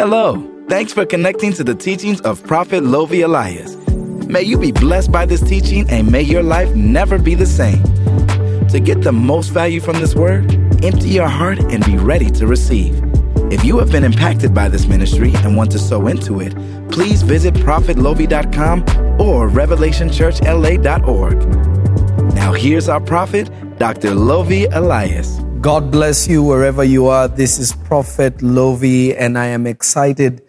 Hello. Thanks for connecting to the teachings of Prophet Lovy Elias. May you be blessed by this teaching and may your life never be the same. To get the most value from this word, empty your heart and be ready to receive. If you have been impacted by this ministry and want to sow into it, please visit prophetlovy.com or revelationchurchla.org. Now here's our prophet, Dr. Lovy Elias. God bless you wherever you are. This is Prophet Lovy, and I am excited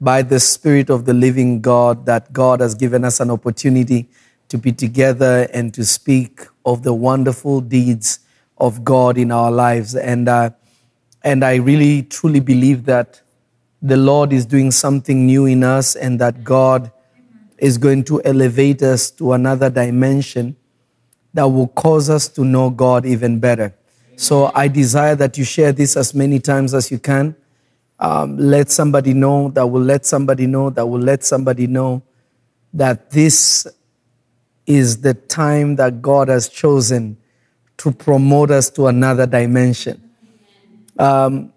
by the Spirit of the living God that God has given us an opportunity to be together and to speak of the wonderful deeds of God in our lives. And, uh, and I really truly believe that the Lord is doing something new in us and that God is going to elevate us to another dimension that will cause us to know God even better. So I desire that you share this as many times as you can. Um, let somebody know that will let somebody know that will let somebody know that this is the time that God has chosen to promote us to another dimension. Um,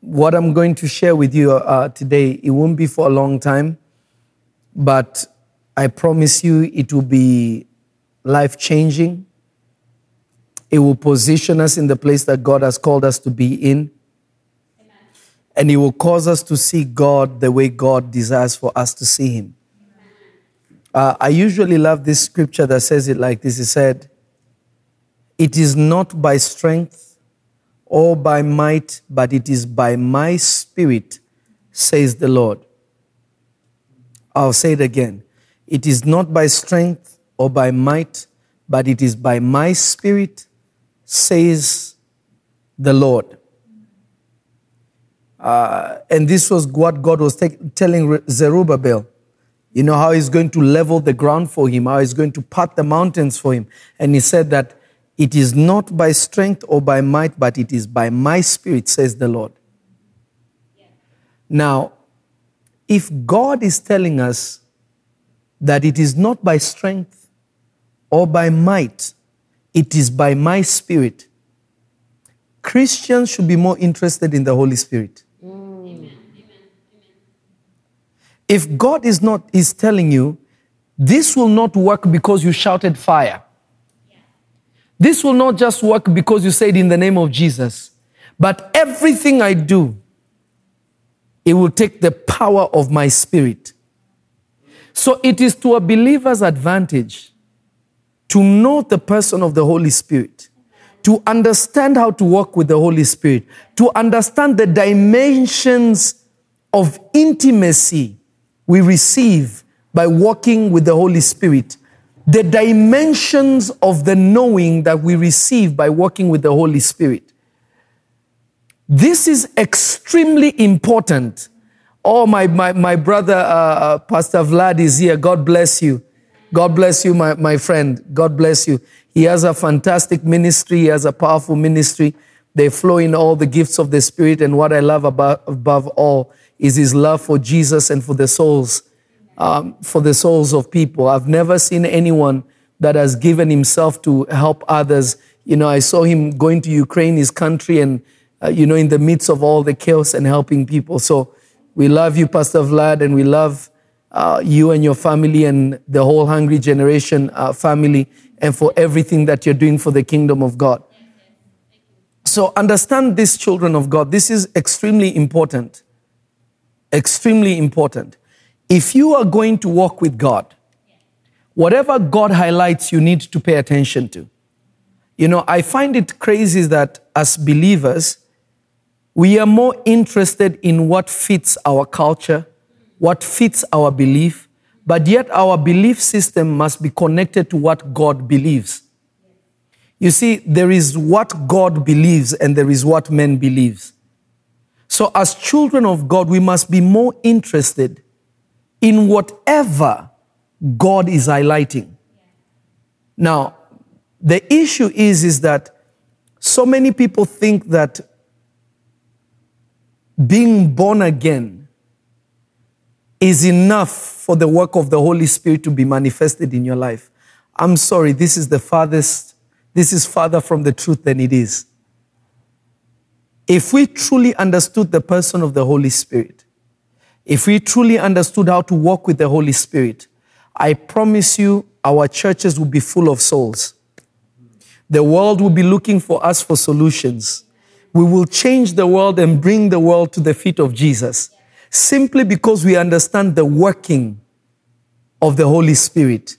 what I'm going to share with you uh, today, it won't be for a long time, but I promise you it will be life changing it will position us in the place that God has called us to be in. And it will cause us to see God the way God desires for us to see Him. Uh, I usually love this scripture that says it like this It said, It is not by strength or by might, but it is by my spirit, says the Lord. I'll say it again. It is not by strength or by might, but it is by my spirit, says the Lord. Uh, and this was what God was telling Zerubbabel. You know how he's going to level the ground for him, how he's going to part the mountains for him. And he said that it is not by strength or by might, but it is by my spirit, says the Lord. Yeah. Now, if God is telling us that it is not by strength or by might, it is by my spirit. Christians should be more interested in the Holy Spirit. Mm. If God is not is telling you, this will not work because you shouted fire. This will not just work because you said in the name of Jesus. But everything I do, it will take the power of my spirit. So it is to a believer's advantage to know the person of the Holy Spirit, to understand how to walk with the Holy Spirit, to understand the dimensions of intimacy we receive by walking with the Holy Spirit, the dimensions of the knowing that we receive by walking with the Holy Spirit. This is extremely important. Oh, my, my, my brother, uh, uh Pastor Vlad is here. God bless you. God bless you, my, my friend. God bless you. He has a fantastic ministry. He has a powerful ministry. They flow in all the gifts of the Spirit. And what I love about, above all is his love for Jesus and for the souls, um, for the souls of people. I've never seen anyone that has given himself to help others. You know, I saw him going to Ukraine, his country, and, uh, you know, in the midst of all the chaos and helping people. So we love you, Pastor Vlad, and we love uh, you and your family and the whole Hungry Generation uh, family and for everything that you're doing for the kingdom of God. So understand this, children of God. This is extremely important. Extremely important. If you are going to walk with God, whatever God highlights, you need to pay attention to. You know, I find it crazy that as believers, we are more interested in what fits our culture, what fits our belief, but yet our belief system must be connected to what God believes. You see, there is what God believes and there is what men believes. So as children of God, we must be more interested in whatever God is highlighting. Now, the issue is, is that so many people think that being born again is enough for the work of the Holy Spirit to be manifested in your life. I'm sorry, this is the farthest, this is farther from the truth than it is. If we truly understood the person of the Holy Spirit, If we truly understood how to walk with the Holy Spirit, I promise you our churches will be full of souls. The world will be looking for us for solutions. We will change the world and bring the world to the feet of Jesus simply because we understand the working of the Holy Spirit.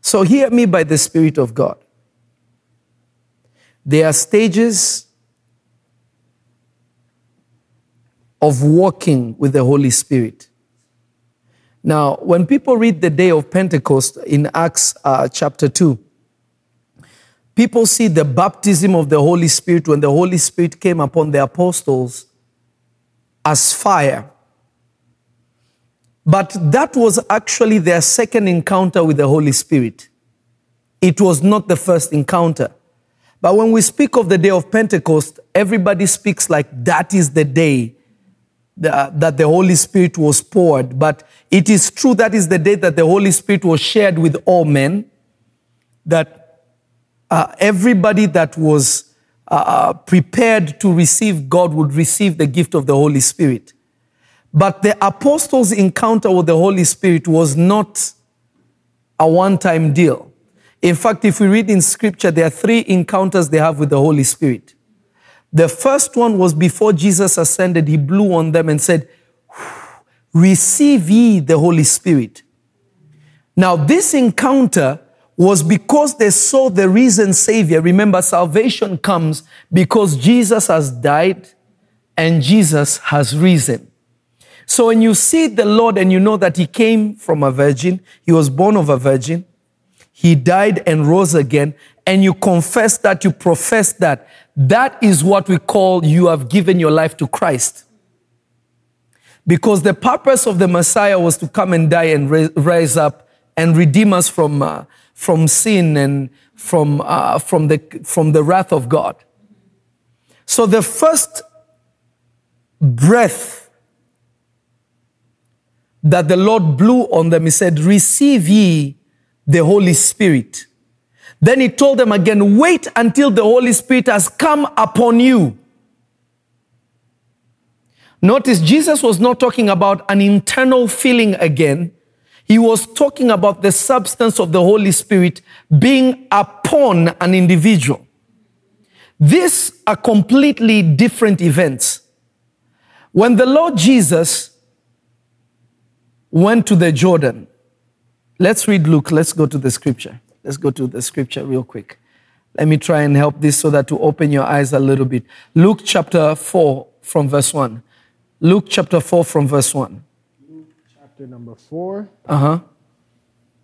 So, hear me by the Spirit of God. There are stages of walking with the Holy Spirit. Now, when people read the day of Pentecost in Acts uh, chapter 2, people see the baptism of the Holy Spirit when the Holy Spirit came upon the apostles as fire. But that was actually their second encounter with the Holy Spirit. It was not the first encounter. But when we speak of the day of Pentecost, everybody speaks like that is the day that the Holy Spirit was poured. But it is true that is the day that the Holy Spirit was shared with all men, that uh, everybody that was uh, uh, prepared to receive God would receive the gift of the Holy Spirit. But the apostles' encounter with the Holy Spirit was not a one time deal. In fact, if we read in scripture, there are three encounters they have with the Holy Spirit. The first one was before Jesus ascended, he blew on them and said, Receive ye the Holy Spirit. Now, this encounter was because they saw the risen Savior. Remember, salvation comes because Jesus has died and Jesus has risen. So when you see the Lord and you know that He came from a virgin, He was born of a virgin, He died and rose again, and you confess that, you profess that, that is what we call you have given your life to Christ. Because the purpose of the Messiah was to come and die and rise up and redeem us from, uh, from sin and from, uh, from, the, from the wrath of God. So the first breath that the Lord blew on them, He said, Receive ye the Holy Spirit. Then he told them again, wait until the Holy Spirit has come upon you. Notice Jesus was not talking about an internal feeling again. He was talking about the substance of the Holy Spirit being upon an individual. These are completely different events. When the Lord Jesus went to the Jordan, let's read Luke, let's go to the scripture. Let's go to the scripture real quick. Let me try and help this so that to open your eyes a little bit. Luke chapter 4 from verse 1. Luke chapter 4 from verse 1. Chapter number 4. Uh huh.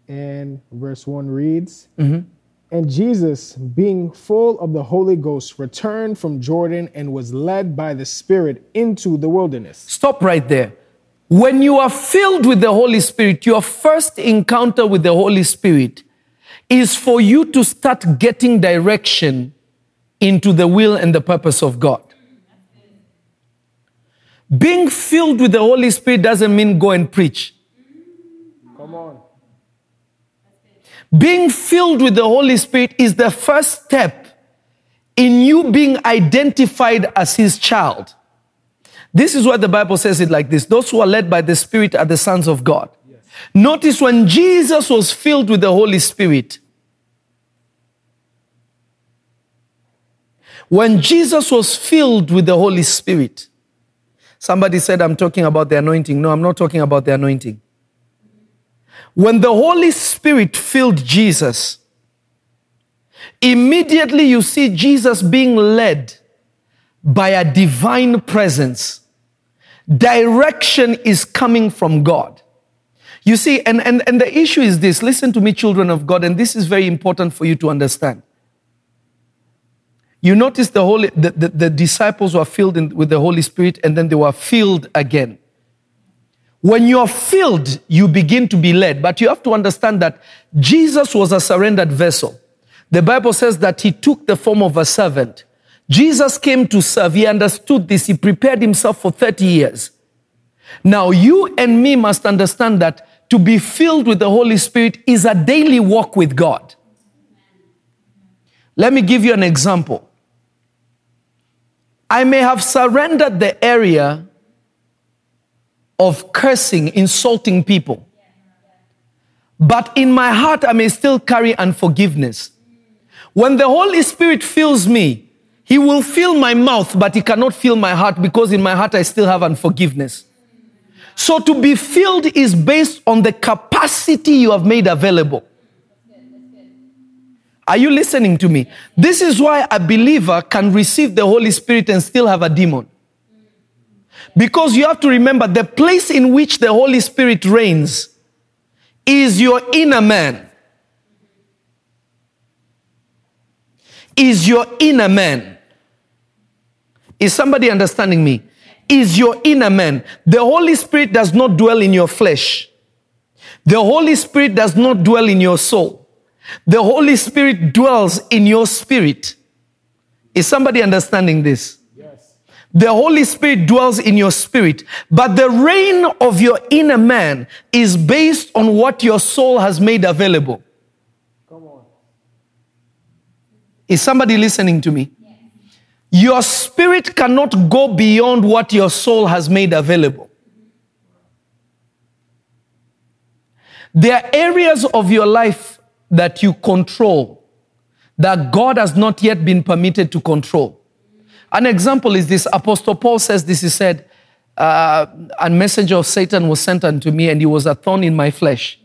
And verse 1 reads mm-hmm. And Jesus, being full of the Holy Ghost, returned from Jordan and was led by the Spirit into the wilderness. Stop right there. When you are filled with the Holy Spirit, your first encounter with the Holy Spirit is for you to start getting direction into the will and the purpose of God. Being filled with the Holy Spirit doesn't mean go and preach. Come on. Being filled with the Holy Spirit is the first step in you being identified as His child. This is what the Bible says it like this Those who are led by the Spirit are the sons of God. Notice when Jesus was filled with the Holy Spirit, when Jesus was filled with the Holy Spirit, somebody said, I'm talking about the anointing. No, I'm not talking about the anointing. When the Holy Spirit filled Jesus, immediately you see Jesus being led by a divine presence. Direction is coming from God. You see, and, and, and the issue is this listen to me, children of God, and this is very important for you to understand. You notice the, Holy, the, the, the disciples were filled in, with the Holy Spirit and then they were filled again. When you are filled, you begin to be led. But you have to understand that Jesus was a surrendered vessel. The Bible says that he took the form of a servant. Jesus came to serve. He understood this. He prepared himself for 30 years. Now, you and me must understand that to be filled with the Holy Spirit is a daily walk with God. Let me give you an example. I may have surrendered the area of cursing, insulting people. But in my heart, I may still carry unforgiveness. When the Holy Spirit fills me, He will fill my mouth, but He cannot fill my heart because in my heart I still have unforgiveness. So to be filled is based on the capacity you have made available. Are you listening to me? This is why a believer can receive the Holy Spirit and still have a demon. Because you have to remember the place in which the Holy Spirit reigns is your inner man. Is your inner man. Is somebody understanding me? Is your inner man. The Holy Spirit does not dwell in your flesh. The Holy Spirit does not dwell in your soul. The Holy Spirit dwells in your spirit. Is somebody understanding this? Yes. The Holy Spirit dwells in your spirit, but the reign of your inner man is based on what your soul has made available. Come on. Is somebody listening to me? Your spirit cannot go beyond what your soul has made available. There are areas of your life that you control that God has not yet been permitted to control. An example is this Apostle Paul says this. He said, uh, A messenger of Satan was sent unto me, and he was a thorn in my flesh.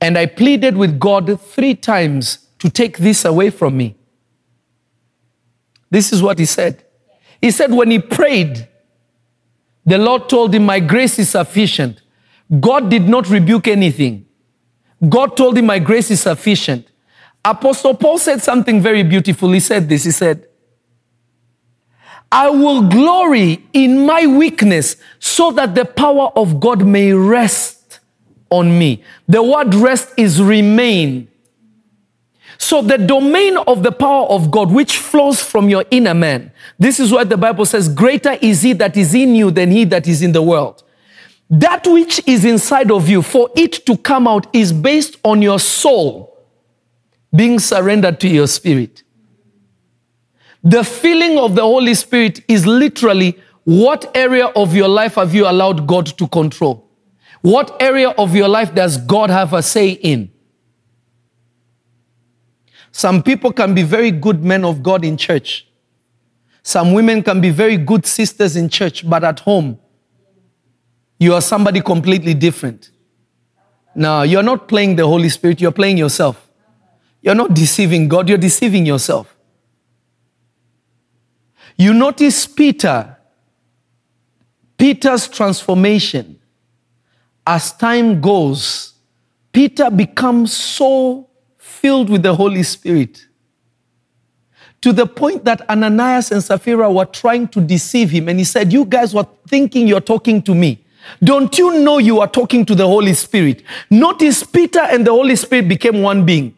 And I pleaded with God three times to take this away from me. This is what he said. He said, when he prayed, the Lord told him, My grace is sufficient. God did not rebuke anything. God told him, My grace is sufficient. Apostle Paul said something very beautiful. He said this He said, I will glory in my weakness so that the power of God may rest on me. The word rest is remain. So the domain of the power of God, which flows from your inner man, this is what the Bible says, greater is he that is in you than he that is in the world. That which is inside of you, for it to come out, is based on your soul being surrendered to your spirit. The feeling of the Holy Spirit is literally what area of your life have you allowed God to control? What area of your life does God have a say in? Some people can be very good men of God in church. Some women can be very good sisters in church, but at home, you are somebody completely different. Now, you're not playing the Holy Spirit, you're playing yourself. You're not deceiving God, you're deceiving yourself. You notice Peter, Peter's transformation. As time goes, Peter becomes so filled with the Holy Spirit to the point that Ananias and Sapphira were trying to deceive him. And he said, You guys were thinking you're talking to me. Don't you know you are talking to the Holy Spirit? Notice Peter and the Holy Spirit became one being.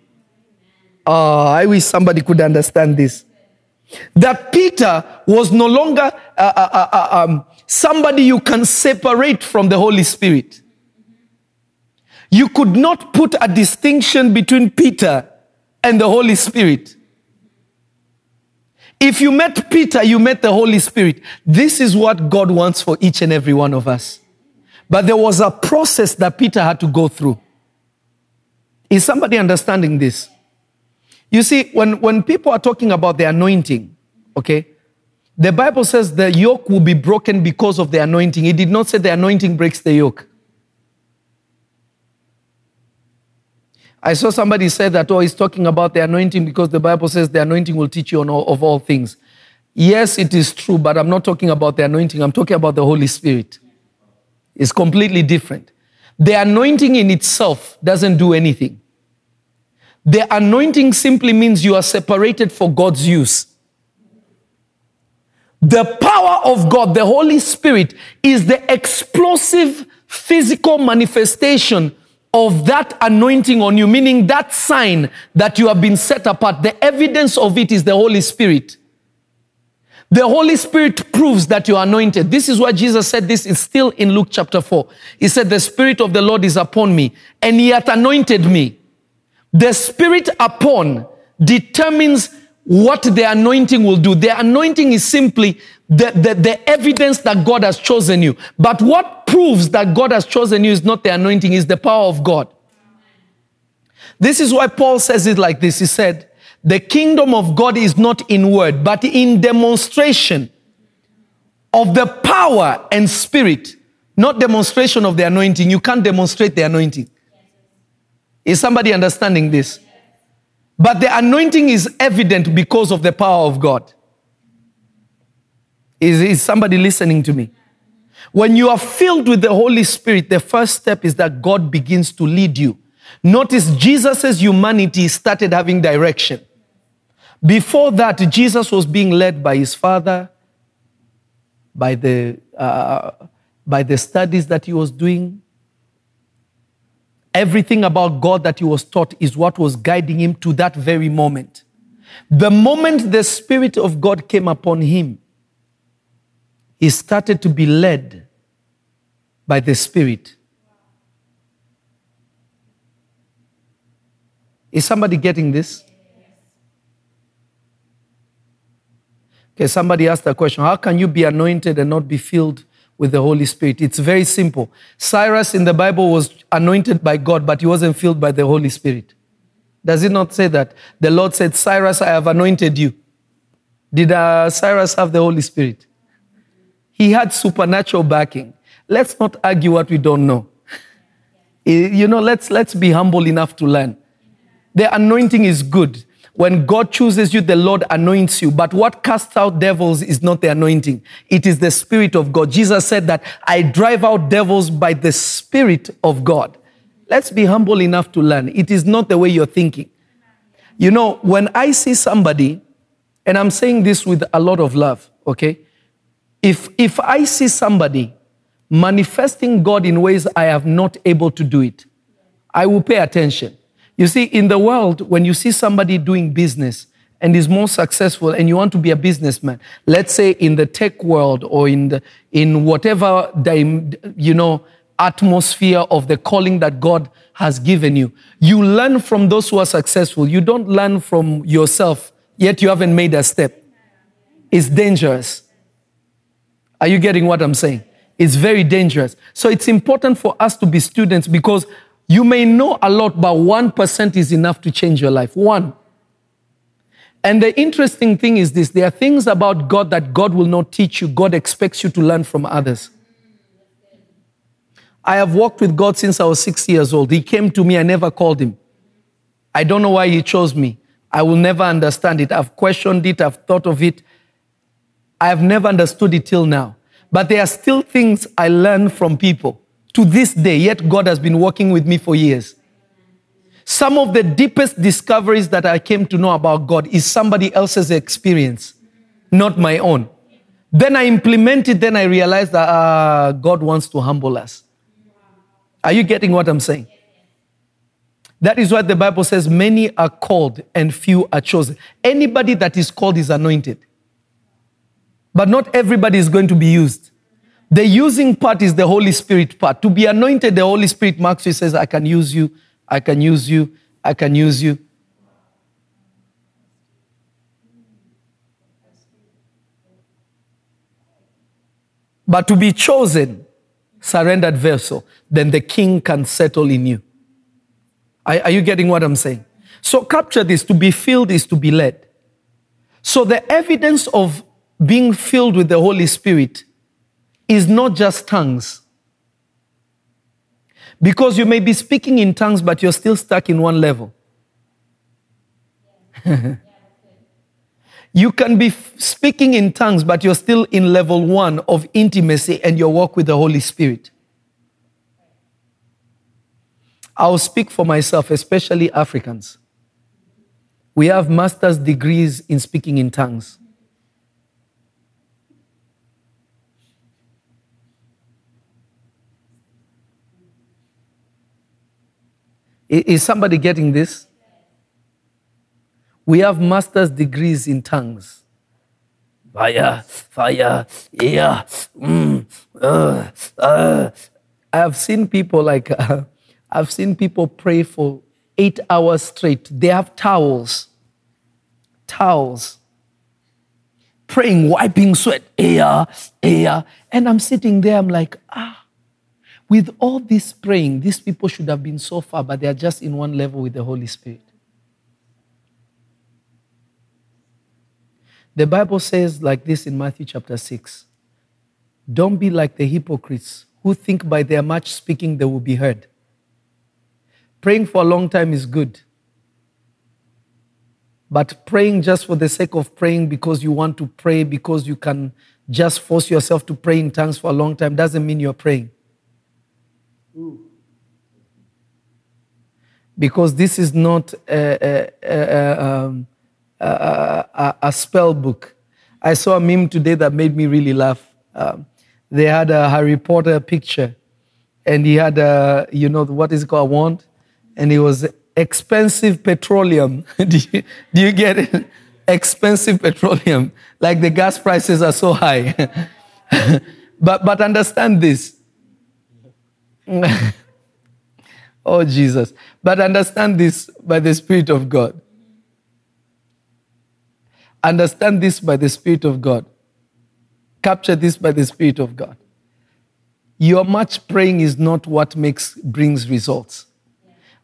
Oh, I wish somebody could understand this. That Peter was no longer uh, uh, uh, uh, um, somebody you can separate from the Holy Spirit. You could not put a distinction between Peter and the Holy Spirit. If you met Peter, you met the Holy Spirit. This is what God wants for each and every one of us. But there was a process that Peter had to go through. Is somebody understanding this? You see, when, when people are talking about the anointing, okay, the Bible says the yoke will be broken because of the anointing. It did not say the anointing breaks the yoke. I saw somebody say that, oh, he's talking about the anointing because the Bible says the anointing will teach you on all, of all things. Yes, it is true, but I'm not talking about the anointing. I'm talking about the Holy Spirit. It's completely different. The anointing in itself doesn't do anything. The anointing simply means you are separated for God's use. The power of God, the Holy Spirit, is the explosive physical manifestation of that anointing on you, meaning that sign that you have been set apart. The evidence of it is the Holy Spirit. The Holy Spirit proves that you are anointed. This is why Jesus said this is still in Luke chapter 4. He said, The Spirit of the Lord is upon me, and He hath anointed me. The Spirit upon determines what the anointing will do. The anointing is simply the, the, the, evidence that God has chosen you. But what proves that God has chosen you is not the anointing, is the power of God. This is why Paul says it like this. He said, The kingdom of God is not in word, but in demonstration of the power and spirit, not demonstration of the anointing. You can't demonstrate the anointing. Is somebody understanding this? But the anointing is evident because of the power of God. Is, is somebody listening to me? When you are filled with the Holy Spirit, the first step is that God begins to lead you. Notice Jesus' humanity started having direction. Before that, Jesus was being led by his Father, by the, uh, by the studies that he was doing, Everything about God that he was taught is what was guiding him to that very moment. The moment the Spirit of God came upon him, he started to be led by the Spirit. Is somebody getting this? Somebody asked a question How can you be anointed and not be filled with the Holy Spirit. It's very simple. Cyrus in the Bible was anointed by God, but he wasn't filled by the Holy Spirit. Does it not say that? The Lord said, Cyrus, I have anointed you. Did uh, Cyrus have the Holy Spirit? He had supernatural backing. Let's not argue what we don't know. you know, let's, let's be humble enough to learn. The anointing is good. When God chooses you, the Lord anoints you. But what casts out devils is not the anointing. It is the Spirit of God. Jesus said that I drive out devils by the Spirit of God. Let's be humble enough to learn. It is not the way you're thinking. You know, when I see somebody, and I'm saying this with a lot of love, okay? If, if I see somebody manifesting God in ways I have not able to do it, I will pay attention. You see, in the world, when you see somebody doing business and is more successful and you want to be a businessman, let's say in the tech world or in, the, in whatever, you know, atmosphere of the calling that God has given you, you learn from those who are successful. You don't learn from yourself, yet you haven't made a step. It's dangerous. Are you getting what I'm saying? It's very dangerous. So it's important for us to be students because you may know a lot, but 1% is enough to change your life. One. And the interesting thing is this there are things about God that God will not teach you, God expects you to learn from others. I have walked with God since I was six years old. He came to me, I never called him. I don't know why he chose me. I will never understand it. I've questioned it, I've thought of it. I have never understood it till now. But there are still things I learn from people to this day, yet God has been working with me for years. Some of the deepest discoveries that I came to know about God is somebody else's experience, not my own. Then I implemented, then I realized that uh, God wants to humble us. Are you getting what I'm saying? That is why the Bible says many are called and few are chosen. Anybody that is called is anointed. But not everybody is going to be used. The using part is the Holy Spirit part. To be anointed, the Holy Spirit marks you, says, I can use you, I can use you, I can use you. But to be chosen, surrendered vessel, then the king can settle in you. Are, are, you getting what I'm saying? So capture this to be filled is to be led. So the evidence of being filled with the Holy Spirit is not just tongues. Because you may be speaking in tongues, but you're still stuck in one level. you can be speaking in tongues, but you're still in level one of intimacy and your walk with the Holy Spirit. I'll speak for myself, especially Africans. We have master's degrees in speaking in tongues. Is somebody getting this? We have master's degrees in tongues. Fire, fire, yeah. Mm, uh, uh. I have seen people like, uh, I've seen people pray for eight hours straight. They have towels, towels, praying, wiping sweat, air, air. And I'm sitting there, I'm like, ah, with all this praying, these people should have been so far, but they're just in one level with the Holy Spirit. The Bible says like this in Matthew chapter 6 Don't be like the hypocrites who think by their much speaking they will be heard. Praying for a long time is good. But praying just for the sake of praying because you want to pray, because you can just force yourself to pray in tongues for a long time, doesn't mean you're praying. Because this is not a, a, a, um, a, a, spell book. I saw a meme today that made me really laugh. Um, they had a Harry Potter picture, and he had a, you know, what is it called, a wand? And it was expensive petroleum. do, you, do you get it? Expensive petroleum. Like the gas prices are so high. but, but understand this. oh, Jesus. But understand this by the Spirit of God. Understand this by the Spirit of God. Capture this by the Spirit of God. Your much praying is not what makes brings results.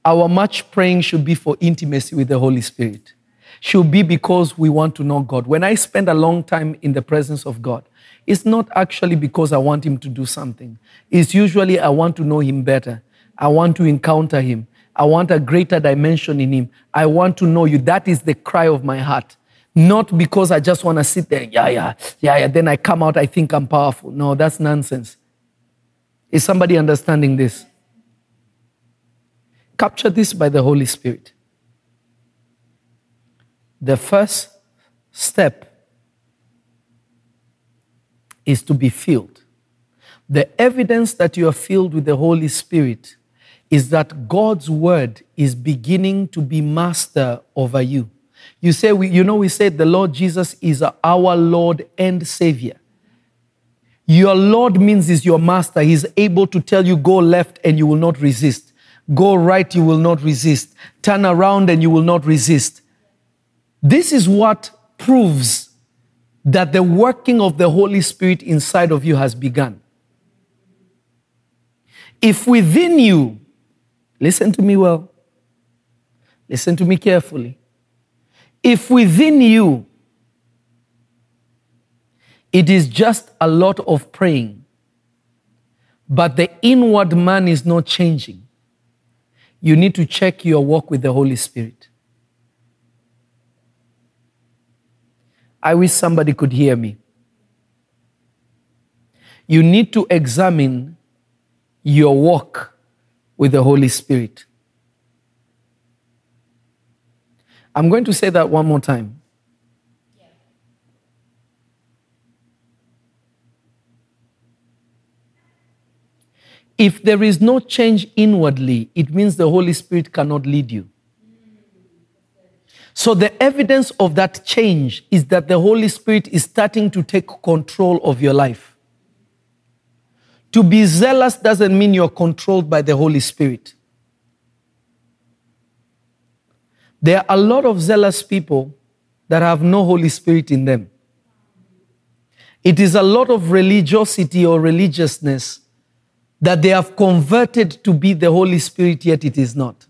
Our much praying should be for intimacy with the Holy Spirit. Should be because we want to know God. When I spend a long time in the presence of God, it's not actually because I want Him to do something. It's usually I want to know Him better. I want to encounter Him. I want a greater dimension in Him. I want to know you. That is the cry of my heart. Not because I just want to sit there, yeah, yeah, yeah, yeah. Then I come out, I think I'm powerful. No, that's nonsense. Is somebody understanding this? Capture this by the Holy Spirit. The first step is to be filled. The evidence that you are filled with the Holy Spirit is that God's word is beginning to be master over you. You say, we, you know, we said the Lord Jesus is our Lord and Savior. Your Lord means is your master. He's able to tell you, go left and you will not resist. Go right, you will not resist. Turn around and you will not resist. This is what proves that the working of the Holy Spirit inside of you has begun. If within you, listen to me well, listen to me carefully. If within you it is just a lot of praying, but the inward man is not changing, you need to check your walk with the Holy Spirit. I wish somebody could hear me. You need to examine your walk with the Holy Spirit. I'm going to say that one more time. If there is no change inwardly, it means the Holy Spirit cannot lead you. So, the evidence of that change is that the Holy Spirit is starting to take control of your life. To be zealous doesn't mean you're controlled by the Holy Spirit. There are a lot of zealous people that have no Holy Spirit in them. It is a lot of religiosity or religiousness that they have converted to be the Holy Spirit, yet it is not.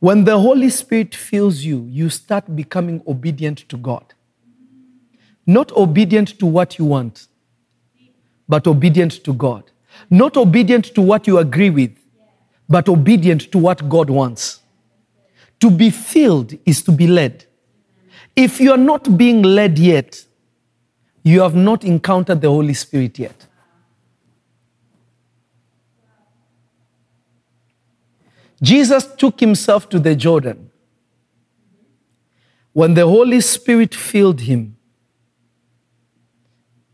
When the Holy Spirit fills you, you start becoming obedient to God. Not obedient to what you want, but obedient to God. Not obedient to what you agree with, but obedient to what God wants. To be filled is to be led. If you are not being led yet, you have not encountered the Holy Spirit yet. Jesus took himself to the Jordan. When the Holy Spirit filled him,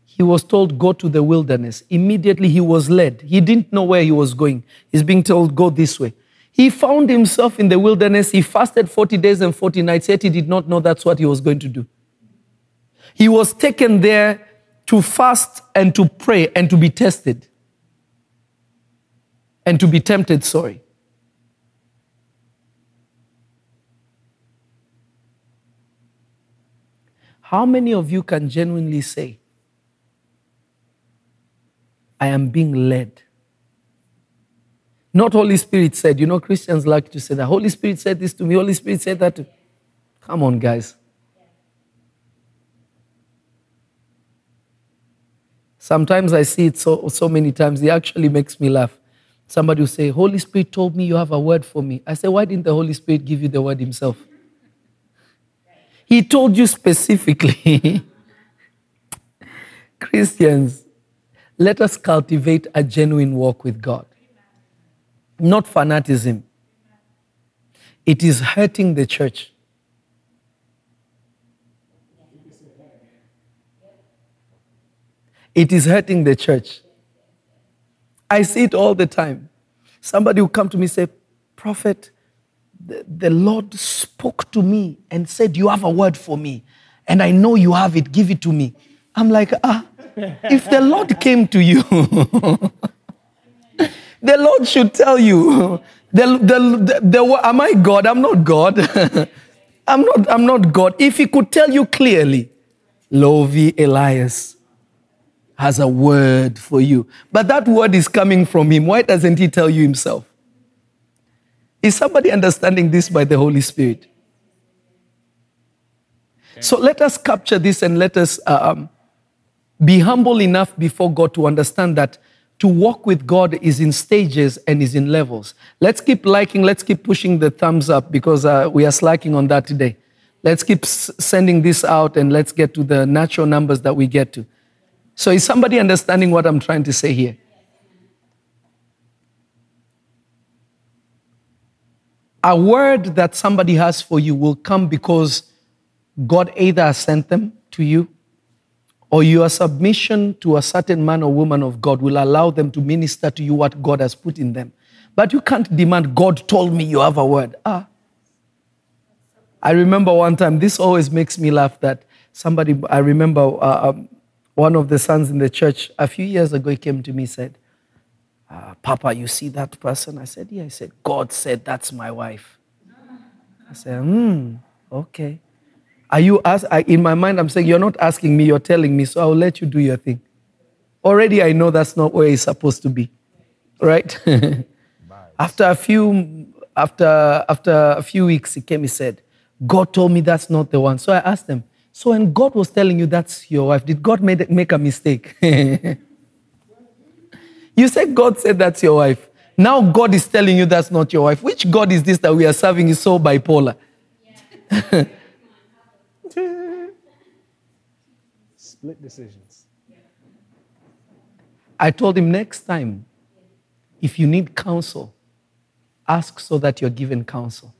he was told, Go to the wilderness. Immediately he was led. He didn't know where he was going. He's being told, Go this way. He found himself in the wilderness. He fasted 40 days and 40 nights, yet he did not know that's what he was going to do. He was taken there to fast and to pray and to be tested and to be tempted, sorry. How many of you can genuinely say, I am being led? Not Holy Spirit said. You know, Christians like to say that. Holy Spirit said this to me, Holy Spirit said that to Come on, guys. Sometimes I see it so, so many times, it actually makes me laugh. Somebody will say, Holy Spirit told me you have a word for me. I say, Why didn't the Holy Spirit give you the word himself? He told you specifically. Christians, let us cultivate a genuine walk with God, not fanaticism. It is hurting the church. It is hurting the church. I see it all the time. Somebody will come to me and say, Prophet, the, Lord spoke to me and said, You have a word for me. And I know you have it. Give it to me. I'm like, Ah, if the Lord came to you, the Lord should tell you. The, the, the, the, am I God? I'm not God. I'm not, I'm not God. If he could tell you clearly, Lovy Elias, has a word for you. But that word is coming from him. Why doesn't he tell you himself? Is somebody understanding this by the Holy Spirit? So let us capture this and let us uh, um, be humble enough before God to understand that to walk with God is in stages and is in levels. Let's keep liking, let's keep pushing the thumbs up because uh, we are slacking on that today. Let's keep s- sending this out and let's get to the natural numbers that we get to. So, is somebody understanding what I'm trying to say here? A word that somebody has for you will come because God either sent them to you or your submission to a certain man or woman of God will allow them to minister to you what God has put in them. But you can't demand, God told me you have a word. Ah. I remember one time, this always makes me laugh that somebody, I remember uh, um, one of the sons in the church a few years ago, he came to me and said, uh, Papa, you see that person? I said, Yeah. He said, God said that's my wife. I said, Hmm, okay. Are you ask? I, in my mind, I'm saying, You're not asking me, you're telling me, so I'll let you do your thing. Already, I know that's not where it's supposed to be, right? after a few, after after a few weeks, he came. He said, "God told me that's not the one." So I asked him, so when God was telling you that's your wife, did God made, make a mistake? you said God said that's your wife. Now God is telling you that's not your wife. Which God is this that we are serving is so bipolar? Split decisions. I told him next time, if you need counsel, ask so that you're given counsel.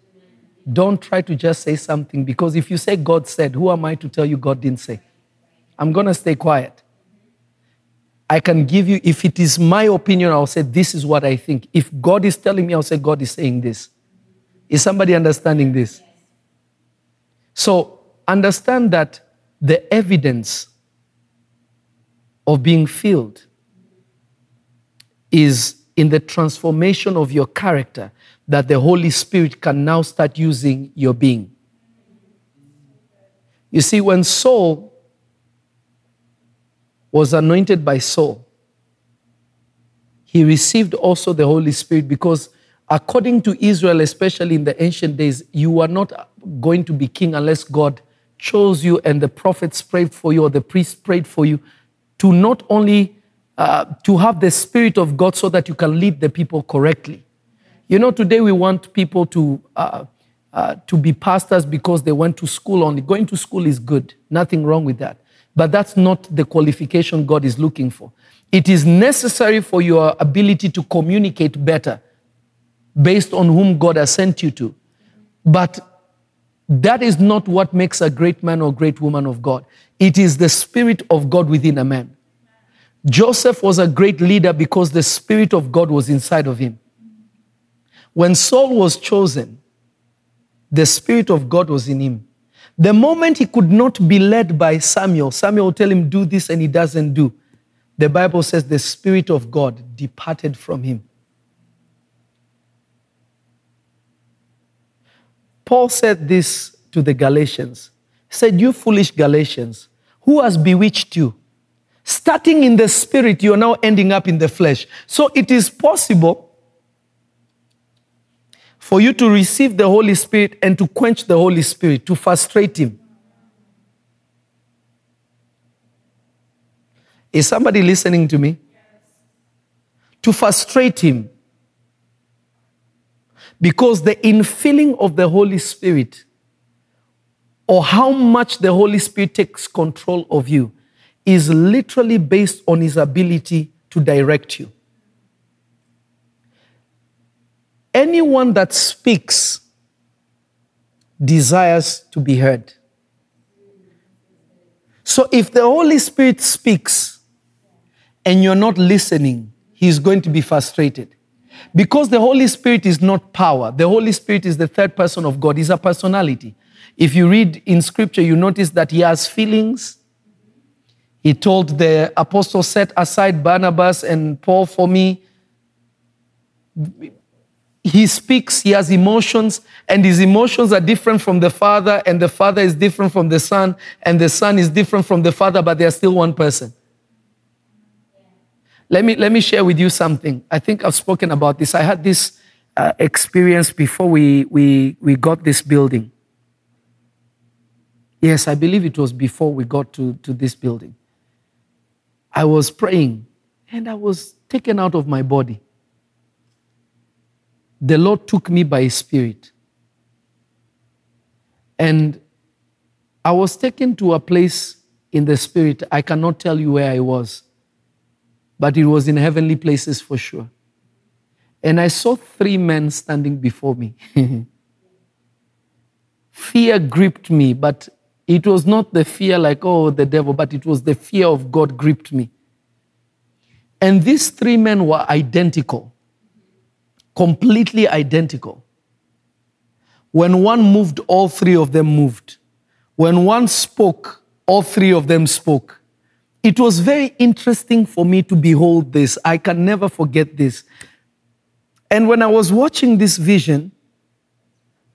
Don't try to just say something because if you say God said, who am I to tell you God didn't say? I'm going to stay quiet. I can give you, if it is my opinion, I'll say, this is what I think. If God is telling me, I'll say, God is saying this. Is somebody understanding this? So understand that the evidence of being filled is in the transformation of your character that the Holy Spirit can now start using your being. You see, when Saul was anointed by Saul, he received also the Holy Spirit because, according to Israel, especially in the ancient days, you were not going to be king unless God chose you and the prophets prayed for you or the priests prayed for you to not only uh, to have the Spirit of God so that you can lead the people correctly you know, today we want people to, uh, uh, to be pastors because they went to school only. Going to school is good, nothing wrong with that. But that's not the qualification God is looking for. It is necessary for your ability to communicate better based on whom God has sent you to. But that is not what makes a great man or great woman of God. It is the Spirit of God within a man. Joseph was a great leader because the Spirit of God was inside of him. When Saul was chosen, the Spirit of God was in him. The moment he could not be led by Samuel, Samuel will tell him, Do this, and he doesn't do. The Bible says the Spirit of God departed from him. Paul said this to the Galatians. He said, You foolish Galatians, who has bewitched you? Starting in the spirit, you are now ending up in the flesh. So it is possible for you to receive the Holy Spirit and to quench the Holy Spirit, to frustrate Him. Is somebody listening to me? To frustrate Him. Because the infilling of the Holy Spirit, or how much the Holy Spirit takes control of you, is literally based on His ability to direct you. Anyone that speaks desires to be heard. So if the Holy Spirit speaks and you're not listening, he's going to be frustrated. Because the Holy Spirit is not power, the Holy Spirit is the third person of God, he's a personality. If you read in scripture, you notice that he has feelings. He told the apostle, set aside Barnabas and Paul for me he speaks, he has emotions, and his emotions are different from the Father, and the Father is different from the Son, and the Son is different from the Father, but they are still one person. Let me, let me share with you something. I think I've spoken about this. I had this uh, experience before we, we, we got this building. Yes, I believe it was before we got to, to this building. I was praying and I was taken out of my body the Lord took me by His Spirit. And I was taken to a place in the Spirit. I cannot tell you where I was, but it was in heavenly places for sure. And I saw three men standing before me. fear gripped me, but it was not the fear like, oh, the devil, but it was the fear of God gripped me. And these three men were identical completely identical. When one moved, all three of them moved. When one spoke, all three of them spoke. It was very interesting for me to behold this. I can never forget this. And when I was watching this vision,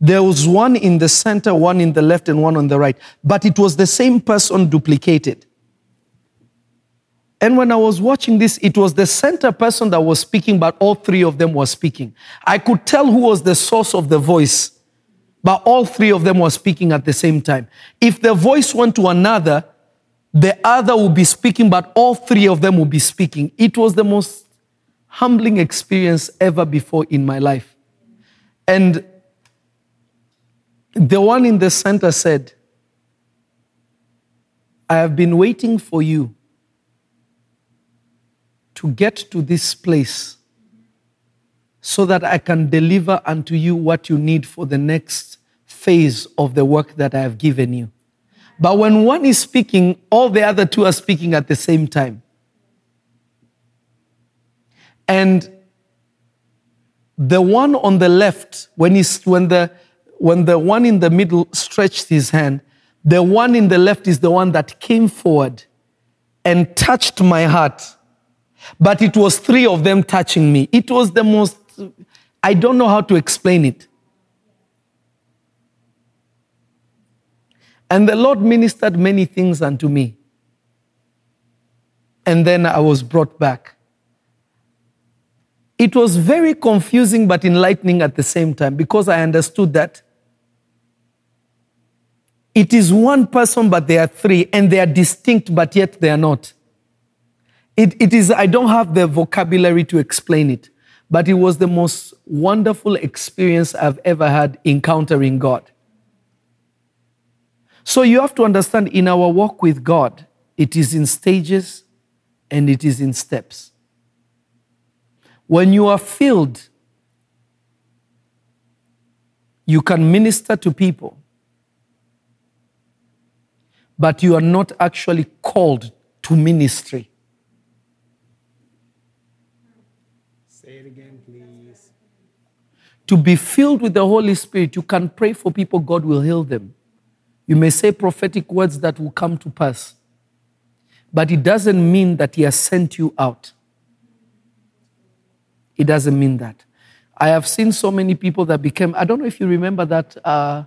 there was one in the center, one in the left, and one on the right. But it was the same person duplicated. And when I was watching this, it was the center person that was speaking, but all three of them were speaking. I could tell who was the source of the voice, but all three of them were speaking at the same time. If the voice went to another, the other would be speaking, but all three of them would be speaking. It was the most humbling experience ever before in my life. And the one in the center said, I have been waiting for you to get to this place so that I can deliver unto you what you need for the next phase of the work that I have given you. But when one is speaking, all the other two are speaking at the same time. And the one on the left, when, he's, when, the, when the one in the middle stretched his hand, the one in the left is the one that came forward and touched my heart but it was three of them touching me. It was the most, I don't know how to explain it. And the Lord ministered many things unto me. And then I was brought back. It was very confusing but enlightening at the same time because I understood that it is one person, but they are three, and they are distinct, but yet they are not. It, it is, I don't have the vocabulary to explain it, but it was the most wonderful experience I've ever had encountering God. So you have to understand in our walk with God, it is in stages and it is in steps. When you are filled, you can minister to people, but you are not actually called to ministry. To be filled with the Holy Spirit, you can pray for people, God will heal them. You may say prophetic words that will come to pass. But it doesn't mean that He has sent you out. It doesn't mean that. I have seen so many people that became, I don't know if you remember that uh,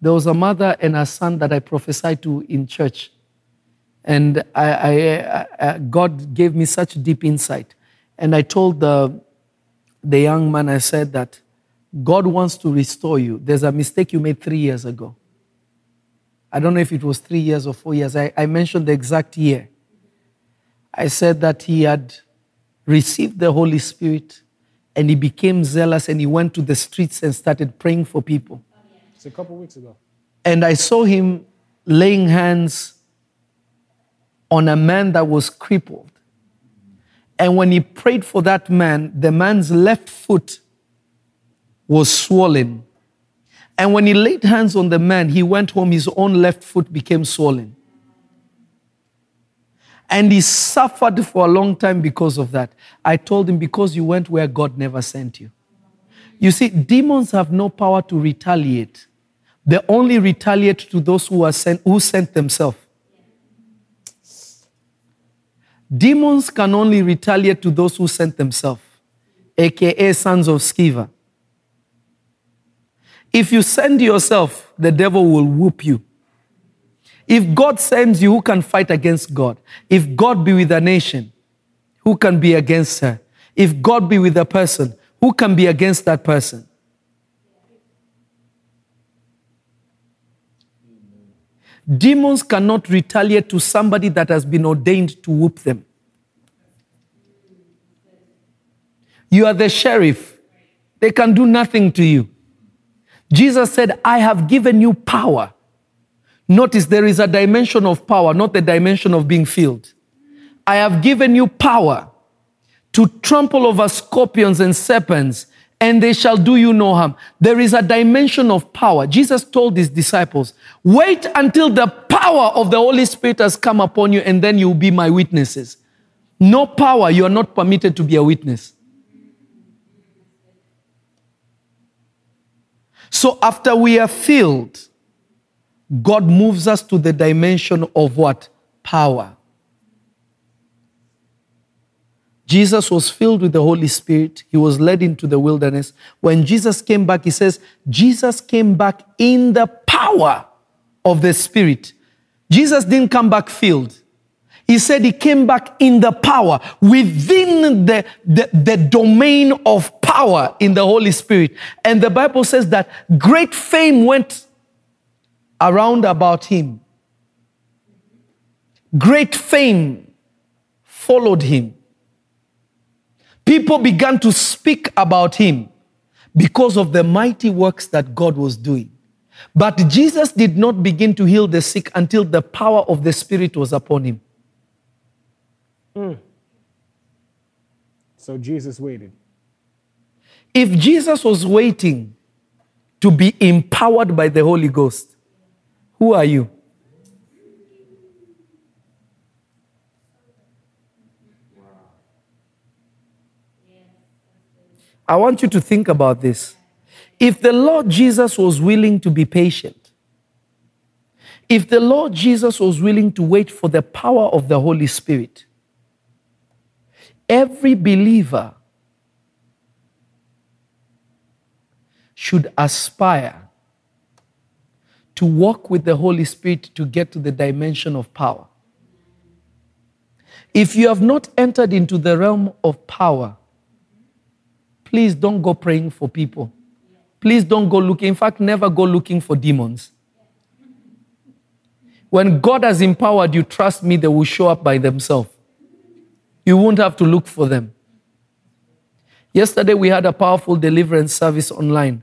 there was a mother and a son that I prophesied to in church. And I, I, I, God gave me such deep insight. And I told the, the young man, I said that God wants to restore you. There's a mistake you made three years ago. I don't know if it was three years or four years. I, I mentioned the exact year. I said that he had received the Holy Spirit and he became zealous and he went to the streets and started praying for people. It's a couple weeks ago. And I saw him laying hands on a man that was crippled. And when he prayed for that man, the man's left foot was swollen. And when he laid hands on the man, he went home, his own left foot became swollen. And he suffered for a long time because of that. I told him, because you went where God never sent you. You see, demons have no power to retaliate. They only retaliate to those who are sent, who sent themselves. Demons can only retaliate to those who sent themselves, aka sons of Sceva. If you send yourself, the devil will whoop you. If God sends you, who can fight against God? If God be with a nation, who can be against her? If God be with a person, who can be against that person? Demons cannot retaliate to somebody that has been ordained to whoop them. You are the sheriff. They can do nothing to you. Jesus said, I have given you power. Notice there is a dimension of power, not the dimension of being filled. I have given you power to trample over scorpions and serpents, and they shall do you no harm. There is a dimension of power. Jesus told his disciples, Wait until the power of the Holy Spirit has come upon you, and then you'll be my witnesses. No power, you are not permitted to be a witness. So after we are filled, God moves us to the dimension of what? Power. Jesus was filled with the Holy Spirit. He was led into the wilderness. When Jesus came back, he says, Jesus came back in the power of the Spirit. Jesus didn't come back filled. He said he came back in the power, within the, the, the, domain of power in the Holy Spirit. And the Bible says that great fame went around about him. Great fame followed him. People began to speak about him because of the mighty works that God was doing. But Jesus did not begin to heal the sick until the power of the Spirit was upon him. Mm. So Jesus waited. If Jesus was waiting to be empowered by the Holy Ghost, who are you? I want you to think about this. If the Lord Jesus was willing to be patient, if the Lord Jesus was willing to wait for the power of the Holy Spirit, every believer should aspire to walk with the Holy Spirit to get to the dimension of power. If you have not entered into the realm of power, please don't go praying for people. Please don't go looking, in fact, never go looking for demons. When God has empowered you, trust me, they will show up by themselves. You won't have to look for them. Yesterday, we had a powerful deliverance service online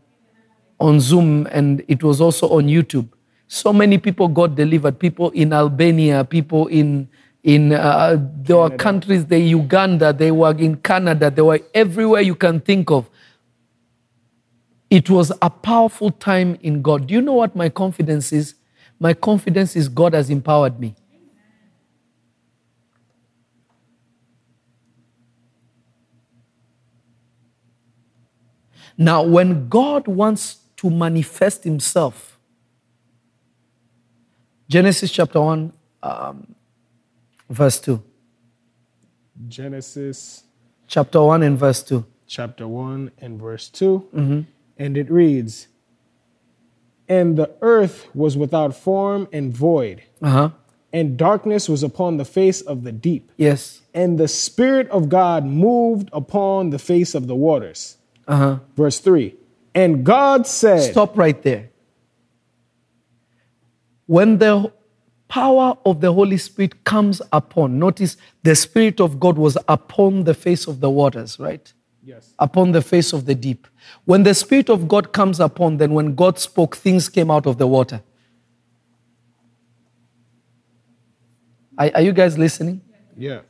on Zoom, and it was also on YouTube. So many people got delivered. People in Albania, people in in uh, there were countries, the Uganda, they were in Canada, they were everywhere you can think of. It was a powerful time in God. Do you know what my confidence is? My confidence is God has empowered me. Now, when God wants to manifest himself, Genesis chapter 1, um, verse 2. Genesis chapter 1 and verse 2. Chapter 1 and verse 2. Mm-hmm. And it reads And the earth was without form and void, Uh huh. and darkness was upon the face of the deep. Yes. And the Spirit of God moved upon the face of the waters. Uh huh. Verse 3 And God said, Stop right there. When the power of the Holy Spirit comes upon, notice the Spirit of God was upon the face of the waters, right? Yes. Upon the face of the deep. When the Spirit of God comes upon, then when God spoke, things came out of the water. Are, are you guys listening? Yeah.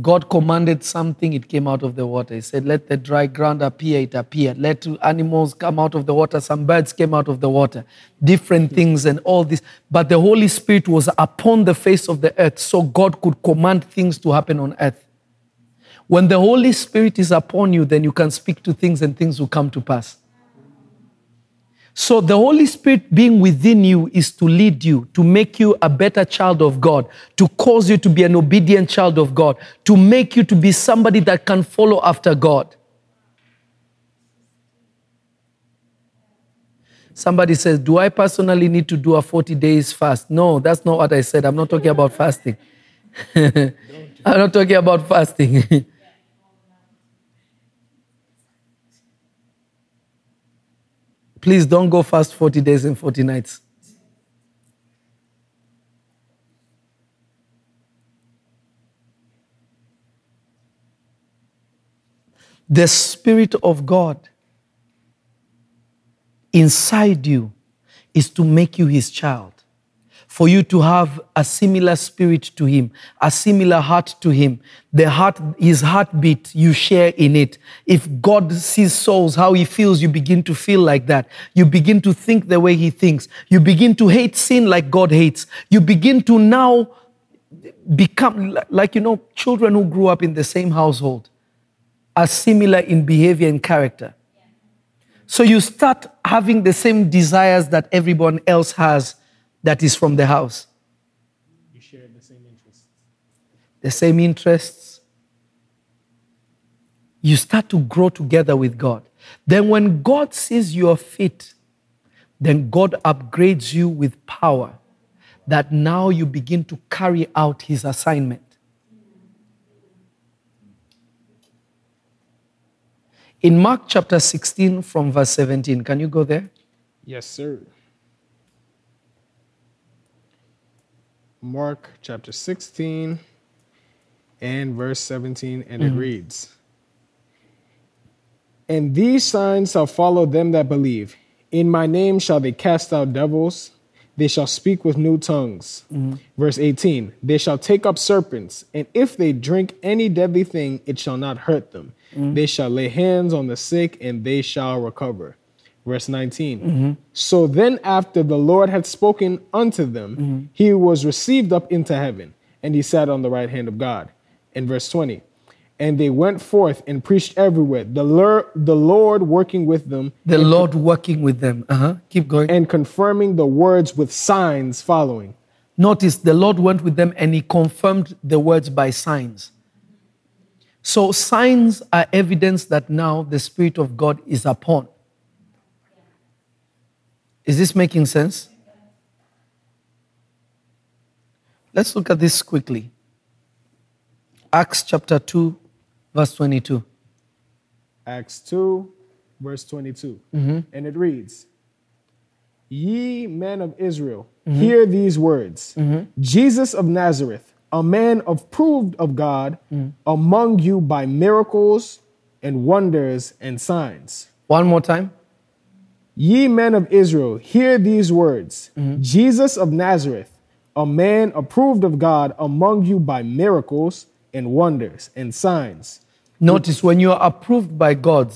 God commanded something, it came out of the water. He said, Let the dry ground appear, it appeared. Let animals come out of the water, some birds came out of the water, different hmm. things and all this. But the Holy Spirit was upon the face of the earth, so God could command things to happen on earth. When the Holy Spirit is upon you, then you can speak to things and things will come to pass. So the Holy Spirit being within you is to lead you, to make you a better child of God, to cause you to be an obedient child of God, to make you to be somebody that can follow after God. Somebody says, Do I personally need to do a 40 days fast? No, that's not what I said. I'm not talking about fasting. I'm not talking about fasting. Please don't go fast 40 days and 40 nights. The Spirit of God inside you is to make you His child. For you to have a similar spirit to Him, a similar heart to Him. The heart, His heartbeat, you share in it. If God sees souls, how He feels, you begin to feel like that. You begin to think the way He thinks. You begin to hate sin like God hates. You begin to now become like, you know, children who grew up in the same household are similar in behavior and character. So you start having the same desires that everyone else has that is from the house. You share the same interests. The same interests. You start to grow together with God. Then, when God sees you're fit, then God upgrades you with power that now you begin to carry out His assignment. In Mark chapter 16, from verse 17, can you go there? Yes, sir. Mark chapter 16 and verse 17, and it mm-hmm. reads And these signs shall follow them that believe. In my name shall they cast out devils, they shall speak with new tongues. Mm-hmm. Verse 18 They shall take up serpents, and if they drink any deadly thing, it shall not hurt them. Mm-hmm. They shall lay hands on the sick, and they shall recover. Verse 19 So then, after the Lord had spoken unto them, he was received up into heaven, and he sat on the right hand of God. In verse 20 And they went forth and preached everywhere, the, Lur- the Lord working with them The Lord working with them. Uh-huh. Keep going. and confirming the words with signs following. Notice the Lord went with them and he confirmed the words by signs. So, signs are evidence that now the Spirit of God is upon. Is this making sense? Let's look at this quickly. Acts chapter 2, verse 22. Acts 2, verse 22. Mm-hmm. And it reads Ye men of Israel, mm-hmm. hear these words mm-hmm. Jesus of Nazareth, a man approved of God mm. among you by miracles and wonders and signs. One more time. Ye men of Israel, hear these words mm-hmm. Jesus of Nazareth, a man approved of God among you by miracles and wonders and signs. Notice when you are approved by God,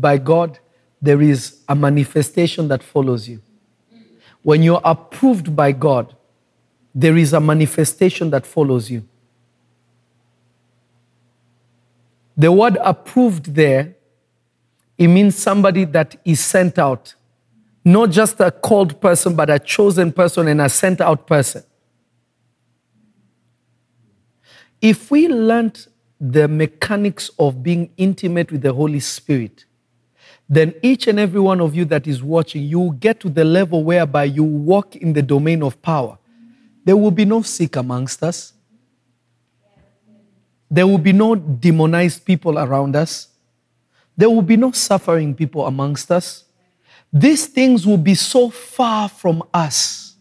by God, there is a manifestation that follows you. When you are approved by God, there is a manifestation that follows you. The word approved there, it means somebody that is sent out. Not just a called person, but a chosen person and a sent out person. If we learned the mechanics of being intimate with the Holy Spirit, then each and every one of you that is watching, you will get to the level whereby you walk in the domain of power. There will be no sick amongst us. There will be no demonized people around us. There will be no suffering people amongst us. These things will be so far from us.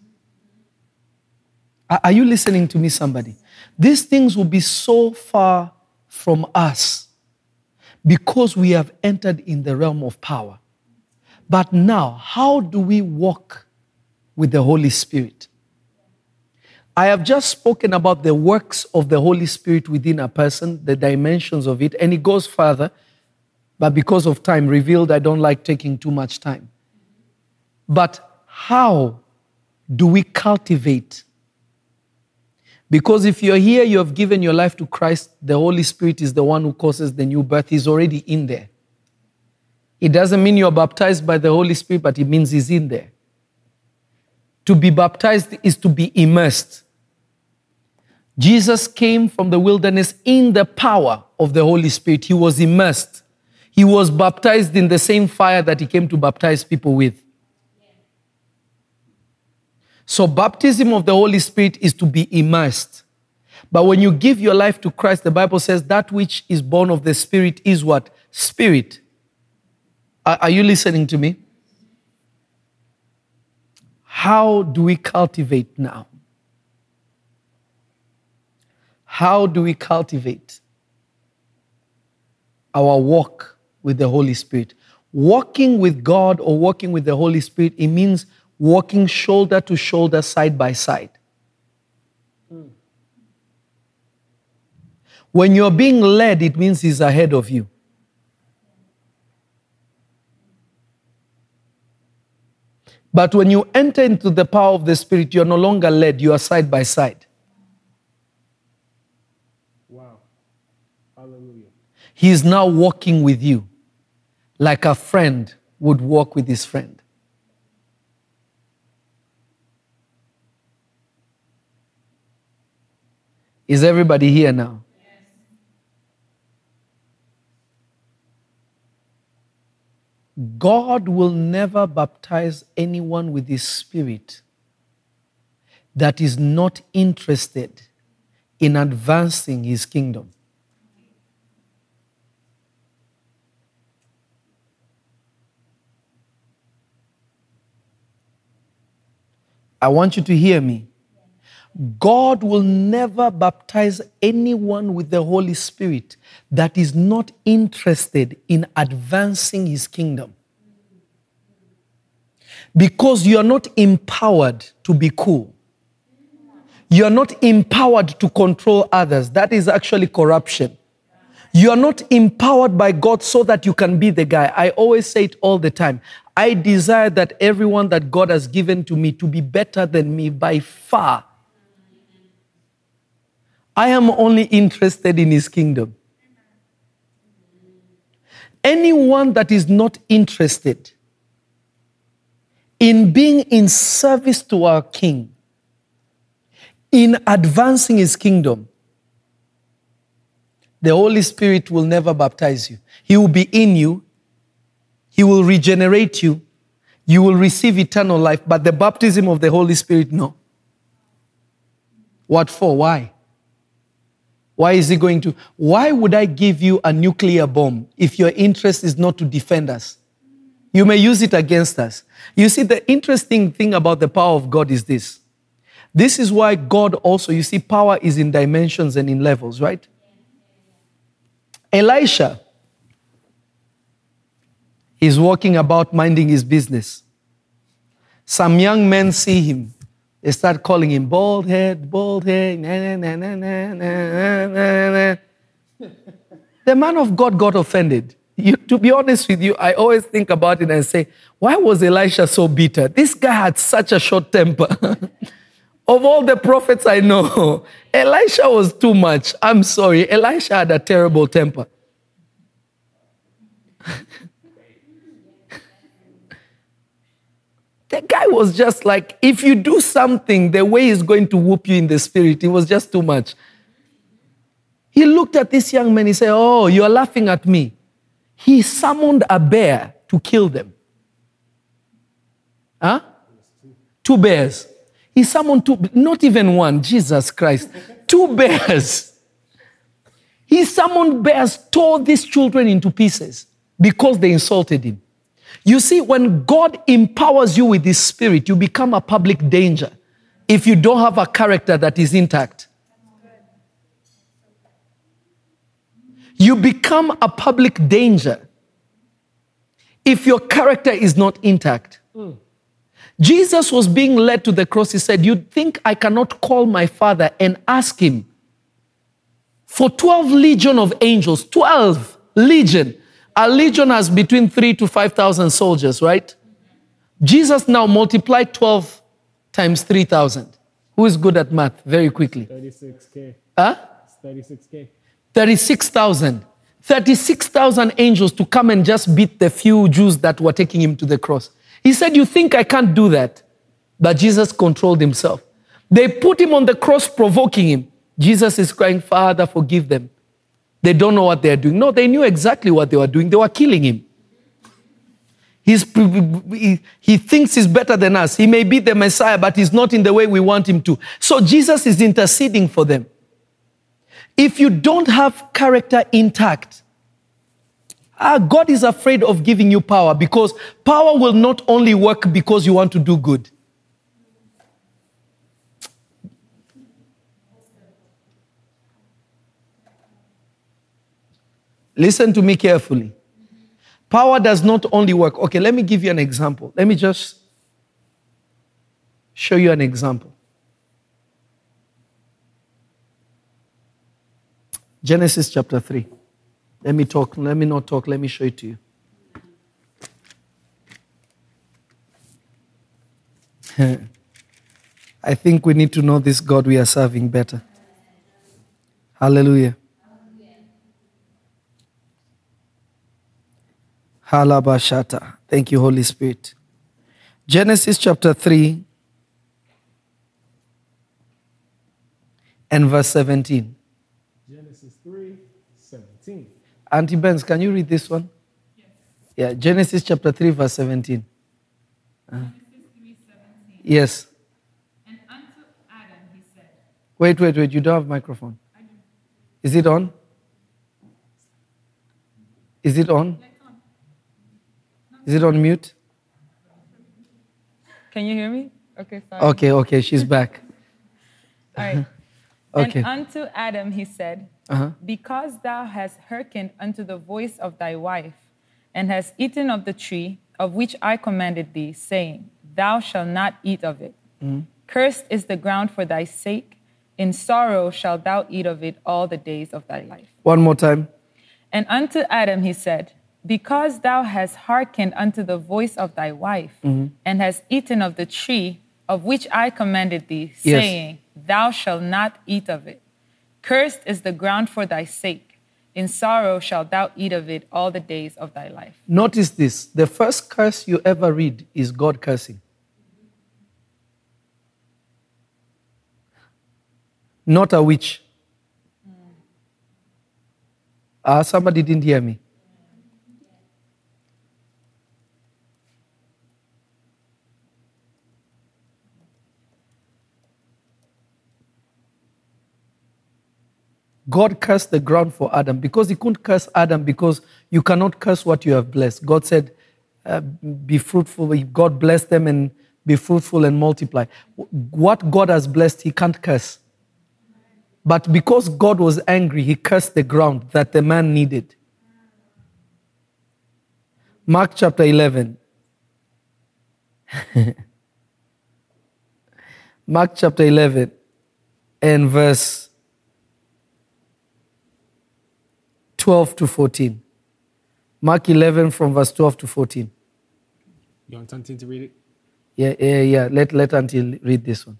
Are you listening to me, somebody? These things will be so far from us because we have entered in the realm of power. But now, how do we walk with the Holy Spirit? I have just spoken about the works of the Holy Spirit within a person, the dimensions of it, and it goes further. But because of time revealed, I don't like taking too much time. But how do we cultivate? Because if you're here, you have given your life to Christ, the Holy Spirit is the one who causes the new birth. He's already in there. It doesn't mean you're baptized by the Holy Spirit, but it means He's in there. To be baptized is to be immersed. Jesus came from the wilderness in the power of the Holy Spirit. He was immersed. He was baptized in the same fire that he came to baptize people with. So, baptism of the Holy Spirit is to be immersed. But when you give your life to Christ, the Bible says that which is born of the Spirit is what? Spirit. Are, are you listening to me? How do we cultivate now? How do we cultivate our walk with the Holy Spirit? Walking with God or walking with the Holy Spirit, it means walking shoulder to shoulder, side by side. When you're being led, it means He's ahead of you. But when you enter into the power of the Spirit, you're no longer led, you are side by side. Wow. Hallelujah. He is now walking with you like a friend would walk with his friend. Is everybody here now? God will never baptize anyone with His Spirit that is not interested in advancing His kingdom. I want you to hear me. God will never baptize anyone with the Holy Spirit that is not interested in advancing his kingdom. Because you are not empowered to be cool. You are not empowered to control others. That is actually corruption. You are not empowered by God so that you can be the guy. I always say it all the time. I desire that everyone that God has given to me to be better than me by far I am only interested in his kingdom. Anyone that is not interested in being in service to our king, in advancing his kingdom, the Holy Spirit will never baptize you. He will be in you, he will regenerate you, you will receive eternal life, but the baptism of the Holy Spirit, no. What for? Why? Why is he going to? Why would I give you a nuclear bomb if your interest is not to defend us? You may use it against us. You see, the interesting thing about the power of God is this. This is why God also, you see, power is in dimensions and in levels, right? Elisha is walking about minding his business. Some young men see him they start calling him bald head, bald head. The man of God got offended. You, to be honest with you, I always think about it and say, why was Elisha so bitter? This guy had such a short temper. of all the prophets I know, Elisha was too much. I'm sorry. Elisha had a terrible temper. The guy was just like, if you do something, the way he's going to whoop you in the spirit, it was just too much. He looked at this young man, he said, Oh, you're laughing at me. He summoned a bear to kill them. Huh? Two bears. He summoned two, not even one, Jesus Christ. Two bears. He summoned bears, tore these children into pieces because they insulted him. You see, when God empowers you with His Spirit, you become a public danger if you don't have a character that is intact. You become a public danger if your character is not intact. Jesus was being led to the cross. He said, You think I cannot call my father and ask him for 12 legion of angels? 12 legion. A legion has between three to 5,000 soldiers, right? Jesus now multiplied 12 times 3,000. Who is good at math? Very quickly. 36K. Huh? It's 36K. 36,000. 36,000 angels to come and just beat the few Jews that were taking him to the cross. He said, You think I can't do that? But Jesus controlled himself. They put him on the cross, provoking him. Jesus is crying, Father, forgive them. They don't know what they're doing. No, they knew exactly what they were doing. They were killing him. He's, he, he thinks he's better than us. He may be the Messiah, but he's not in the way we want him to. So Jesus is interceding for them. If you don't have character intact, ah, God is afraid of giving you power because power will not only work because you want to do good. Listen to me carefully. Power does not only work. Okay, let me give you an example. Let me just show you an example. Genesis chapter 3. Let me talk, let me not talk, let me show it to you. I think we need to know this God we are serving better. Hallelujah. Halabashata. Thank you, Holy Spirit. Genesis chapter 3 and verse 17. Genesis 3, 17. Auntie Benz, can you read this one? Yes. Yeah, Genesis chapter 3, verse 17. Uh, yes. And unto Adam he said, Wait, wait, wait. You don't have microphone. Is it on? Is it on? Is it on mute? Can you hear me? Okay, fine. Okay, okay. She's back. All right. Okay. And unto Adam he said, Uh-huh. Because thou hast hearkened unto the voice of thy wife, and hast eaten of the tree of which I commanded thee, saying, Thou shalt not eat of it. Cursed is the ground for thy sake. In sorrow shalt thou eat of it all the days of thy life. One more time. And unto Adam he said, Because thou hast hearkened unto the voice of thy wife, and hast eaten of the tree of which I commanded thee, Yes. saying, Thou shalt not eat of it. Cursed is the ground for thy sake. In sorrow shalt thou eat of it all the days of thy life. Notice this. The first curse you ever read is God cursing. Not a witch. Ah, somebody didn't hear me. God cursed the ground for Adam because he couldn't curse Adam because you cannot curse what you have blessed. God said, uh, Be fruitful. God blessed them and be fruitful and multiply. What God has blessed, he can't curse. But because God was angry, he cursed the ground that the man needed. Mark chapter 11. Mark chapter 11 and verse 12 to 14. Mark 11 from verse 12 to 14. You want Tantin to read it? Yeah, yeah, yeah. Let, let Auntie read this one.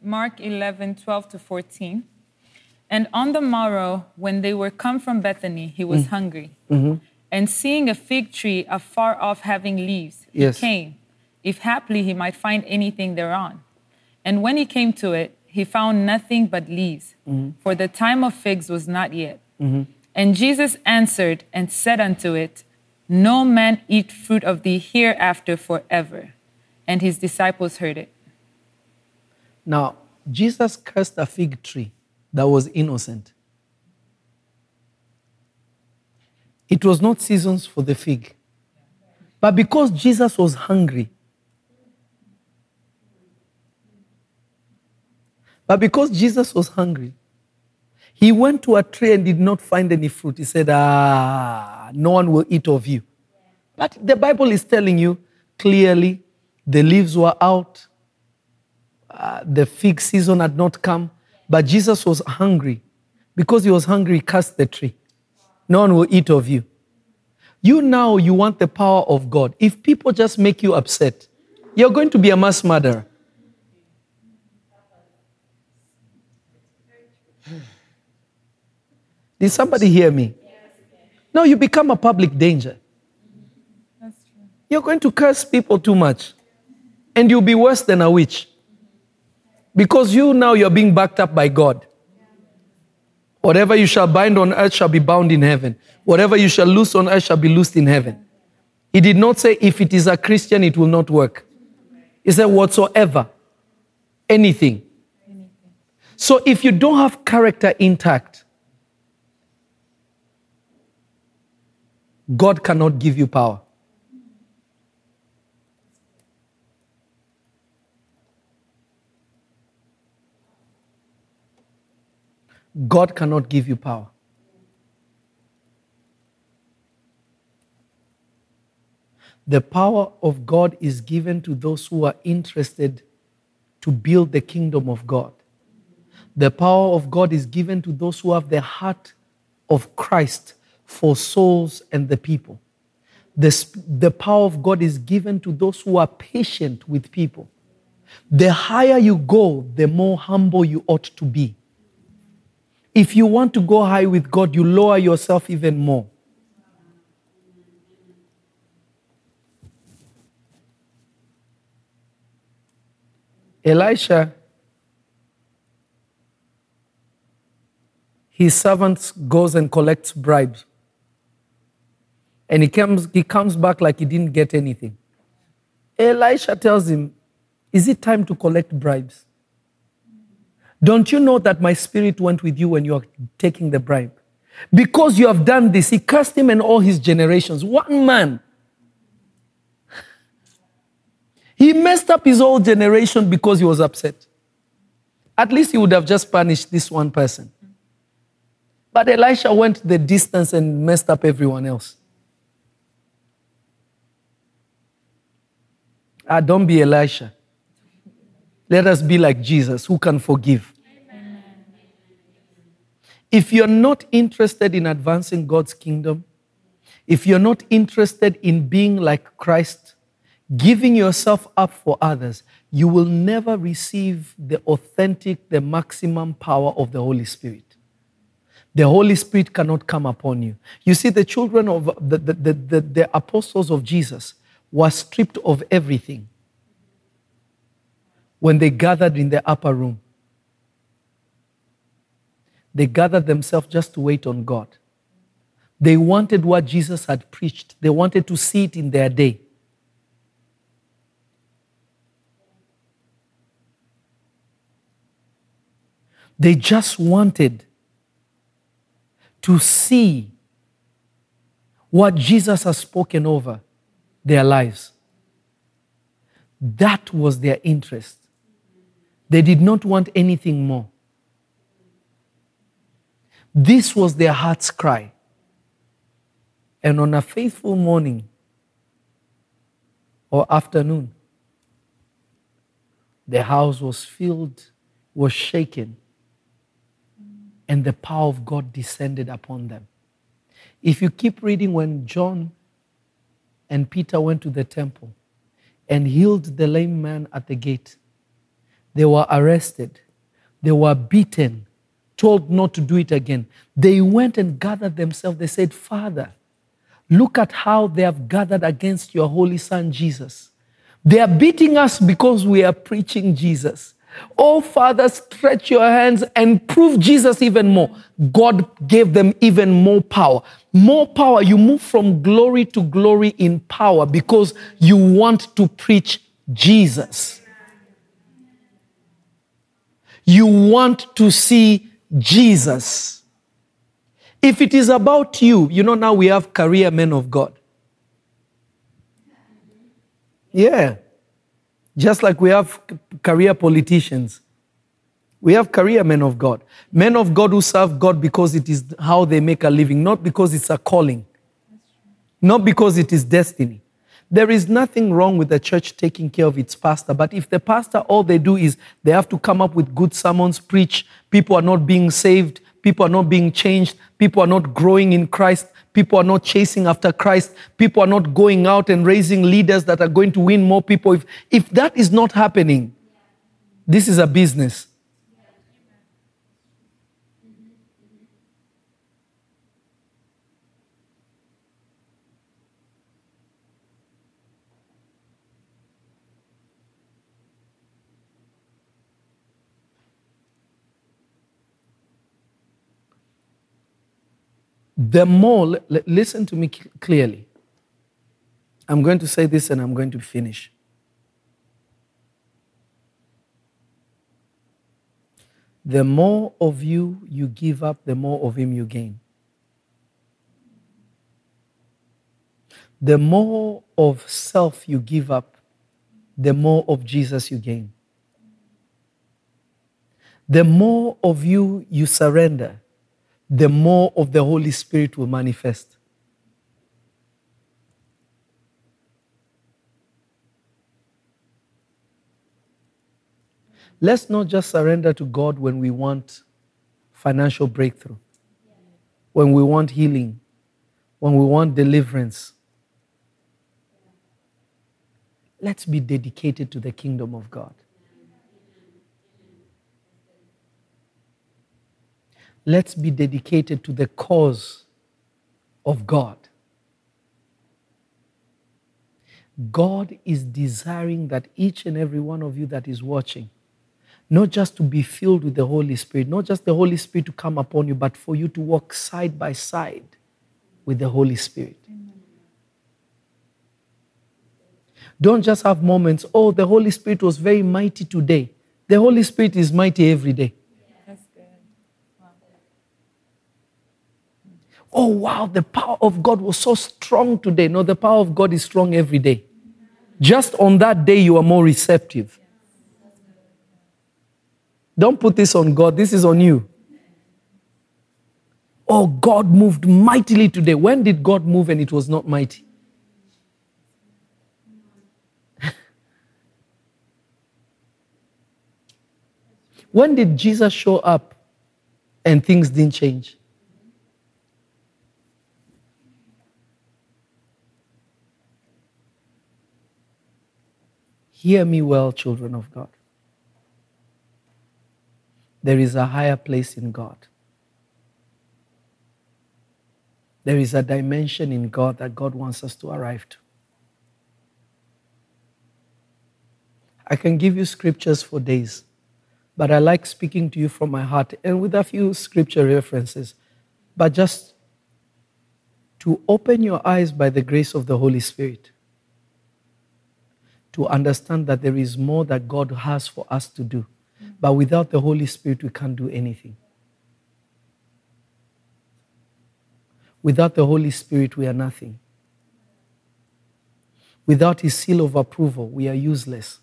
Mark 11, 12 to 14. And on the morrow, when they were come from Bethany, he was mm. hungry. Mm-hmm. And seeing a fig tree afar off having leaves, he Yes. came, if haply he might find anything thereon. And when he came to it, he found nothing but leaves, mm-hmm. for the time of figs was not yet. Mm-hmm. And Jesus answered and said unto it, No man eat fruit of thee hereafter forever. And his disciples heard it. Now, Jesus cursed a fig tree that was innocent. It was not seasons for the fig. But because Jesus was hungry, but because Jesus was hungry, he went to a tree and did not find any fruit. He said, Ah, no one will eat of you. But the Bible is telling you clearly the leaves were out, uh, the fig season had not come, but Jesus was hungry. Because he was hungry, he cursed the tree. No one will eat of you. You now, you want the power of God. If people just make you upset, you're going to be a mass murderer. Did somebody hear me? No, you become a public danger. You're going to curse people too much. And you'll be worse than a witch. Because you now you're being backed up by God. Whatever you shall bind on earth shall be bound in heaven. Whatever you shall loose on earth shall be loosed in heaven. He did not say, if it is a Christian, it will not work. He said, whatsoever, anything. So if you don't have character intact, God cannot give you power. God cannot give you power. The power of God is given to those who are interested to build the kingdom of God. The power of God is given to those who have the heart of Christ for souls and the people. The, the power of God is given to those who are patient with people. The higher you go, the more humble you ought to be. If you want to go high with God, you lower yourself even more. Elisha, his servant goes and collects bribes. And he comes, he comes back like he didn't get anything. Elisha tells him, Is it time to collect bribes? Don't you know that my spirit went with you when you are taking the bribe? Because you have done this, he cursed him and all his generations. One man. He messed up his whole generation because he was upset. At least he would have just punished this one person. But Elisha went the distance and messed up everyone else. Ah, don't be Elisha. Let us be like Jesus, who can forgive. Amen. If you're not interested in advancing God's kingdom, if you're not interested in being like Christ, giving yourself up for others, you will never receive the authentic, the maximum power of the Holy Spirit. The Holy Spirit cannot come upon you. You see, the children of the, the, the, the, the apostles of Jesus were stripped of everything when they gathered in the upper room. They gathered themselves just to wait on God. They wanted what Jesus had preached, they wanted to see it in their day. They just wanted to see what Jesus has spoken over their lives. That was their interest. They did not want anything more. This was their heart's cry. And on a faithful morning or afternoon, the house was filled, was shaken, and the power of God descended upon them. If you keep reading, when John and Peter went to the temple and healed the lame man at the gate, they were arrested, they were beaten, told not to do it again. They went and gathered themselves. They said, Father, look at how they have gathered against your holy son Jesus. They are beating us because we are preaching Jesus. Oh, Father, stretch your hands and prove Jesus even more. God gave them even more power. More power. You move from glory to glory in power because you want to preach Jesus. You want to see Jesus. If it is about you, you know, now we have career men of God. Yeah. Just like we have career politicians. We have career men of God. Men of God who serve God because it is how they make a living, not because it's a calling, not because it is destiny. There is nothing wrong with the church taking care of its pastor, but if the pastor, all they do is they have to come up with good sermons, preach, people are not being saved, people are not being changed, people are not growing in Christ, people are not chasing after Christ, people are not going out and raising leaders that are going to win more people. If, if that is not happening, this is a business. The more, listen to me clearly. I'm going to say this and I'm going to finish. The more of you you give up, the more of him you gain. The more of self you give up, the more of Jesus you gain. The more of you you surrender, the more of the Holy Spirit will manifest. Let's not just surrender to God when we want financial breakthrough, when we want healing, when we want deliverance. Let's be dedicated to the kingdom of God. Let's be dedicated to the cause of God. God is desiring that each and every one of you that is watching, not just to be filled with the Holy Spirit, not just the Holy Spirit to come upon you, but for you to walk side by side with the Holy Spirit. Don't just have moments, oh, the Holy Spirit was very mighty today. The Holy Spirit is mighty every day. Oh, wow, the power of God was so strong today. No, the power of God is strong every day. Just on that day, you are more receptive. Don't put this on God, this is on you. Oh, God moved mightily today. When did God move and it was not mighty? when did Jesus show up and things didn't change? Hear me well, children of God. There is a higher place in God. There is a dimension in God that God wants us to arrive to. I can give you scriptures for days, but I like speaking to you from my heart and with a few scripture references, but just to open your eyes by the grace of the Holy Spirit to understand that there is more that God has for us to do. But without the Holy Spirit, we can't do anything. Without the Holy Spirit, we are nothing. Without His seal of approval, we are useless.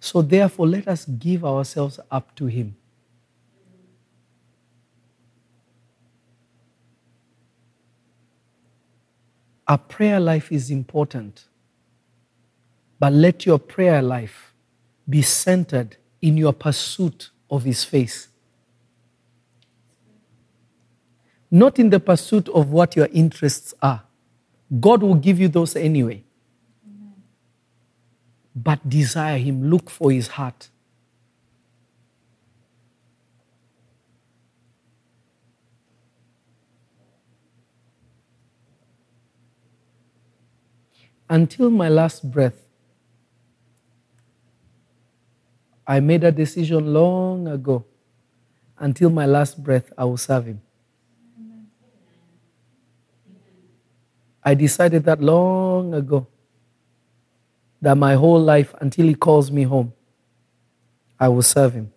So, therefore, let us give ourselves up to Him. A prayer life is important. But let your prayer life be centered in your pursuit of His face. Not in the pursuit of what your interests are. God will give you those anyway. But desire Him, look for His heart. Until my last breath, I made a decision long ago until my last breath, I will serve him. I decided that long ago that my whole life, until he calls me home, I will serve him.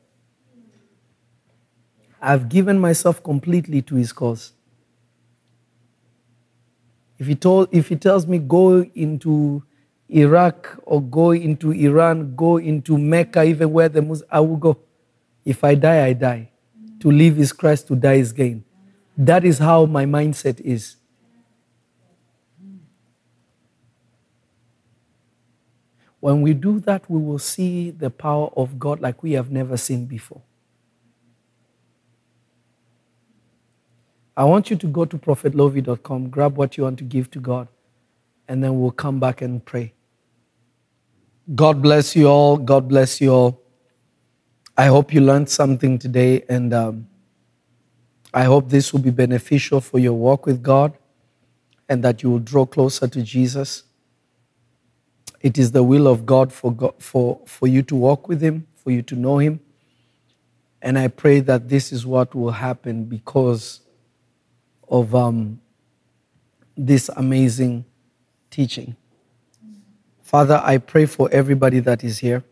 I've given myself completely to his cause. If he, told, if he tells me go into Iraq or go into Iran, go into Mecca, even where the Muslims, I will go. If I die, I die. To live is Christ, to die is gain. That is how my mindset is. When we do that, we will see the power of God like we have never seen before. I want you to go to prophetlovy.com, grab what you want to give to God, and then we'll come back and pray. God bless you all. God bless you all. I hope you learned something today, and um, I hope this will be beneficial for your walk with God and that you will draw closer to Jesus. It is the will of God for, God, for, for you to walk with Him, for you to know Him. And I pray that this is what will happen because of um, this amazing teaching. Father, I pray for everybody that is here.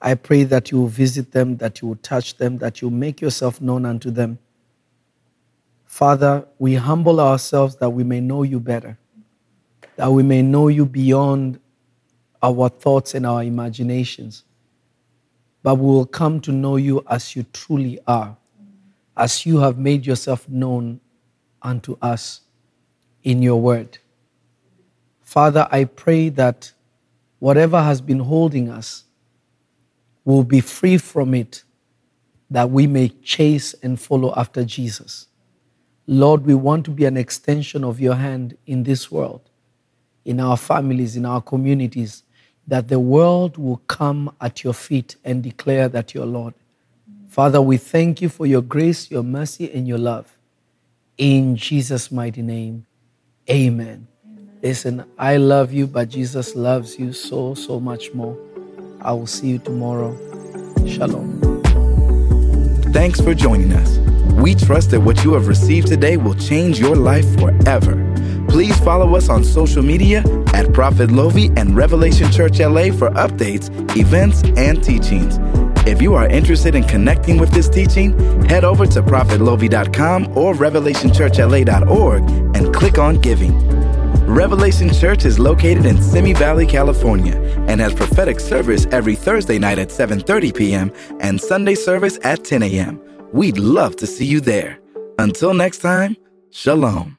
I pray that you will visit them, that you will touch them, that you will make yourself known unto them. Father, we humble ourselves that we may know you better that we may know you beyond our thoughts and our imaginations. But we will come to know you as you truly are, as you have made yourself known unto us in your word. Father, I pray that whatever has been holding us will be free from it, that we may chase and follow after Jesus. Lord, we want to be an extension of your hand in this world in our families, in our communities, that the world will come at your feet and declare that you're Lord. Father, we thank you for your grace, your mercy, and your love. In Jesus' mighty name, amen. amen. Listen, I love you, but Jesus loves you so, so much more. I will see you tomorrow. Shalom. Thanks for joining us. We trust that what you have received today will change your life forever. Please follow us on social media at Prophet Lovy and Revelation Church LA for updates, events, and teachings. If you are interested in connecting with this teaching, head over to prophetlovy.com or revelationchurchla.org and click on Giving. Revelation Church is located in Simi Valley, California, and has prophetic service every Thursday night at 7:30 p.m. and Sunday service at 10 a.m. We'd love to see you there. Until next time, Shalom.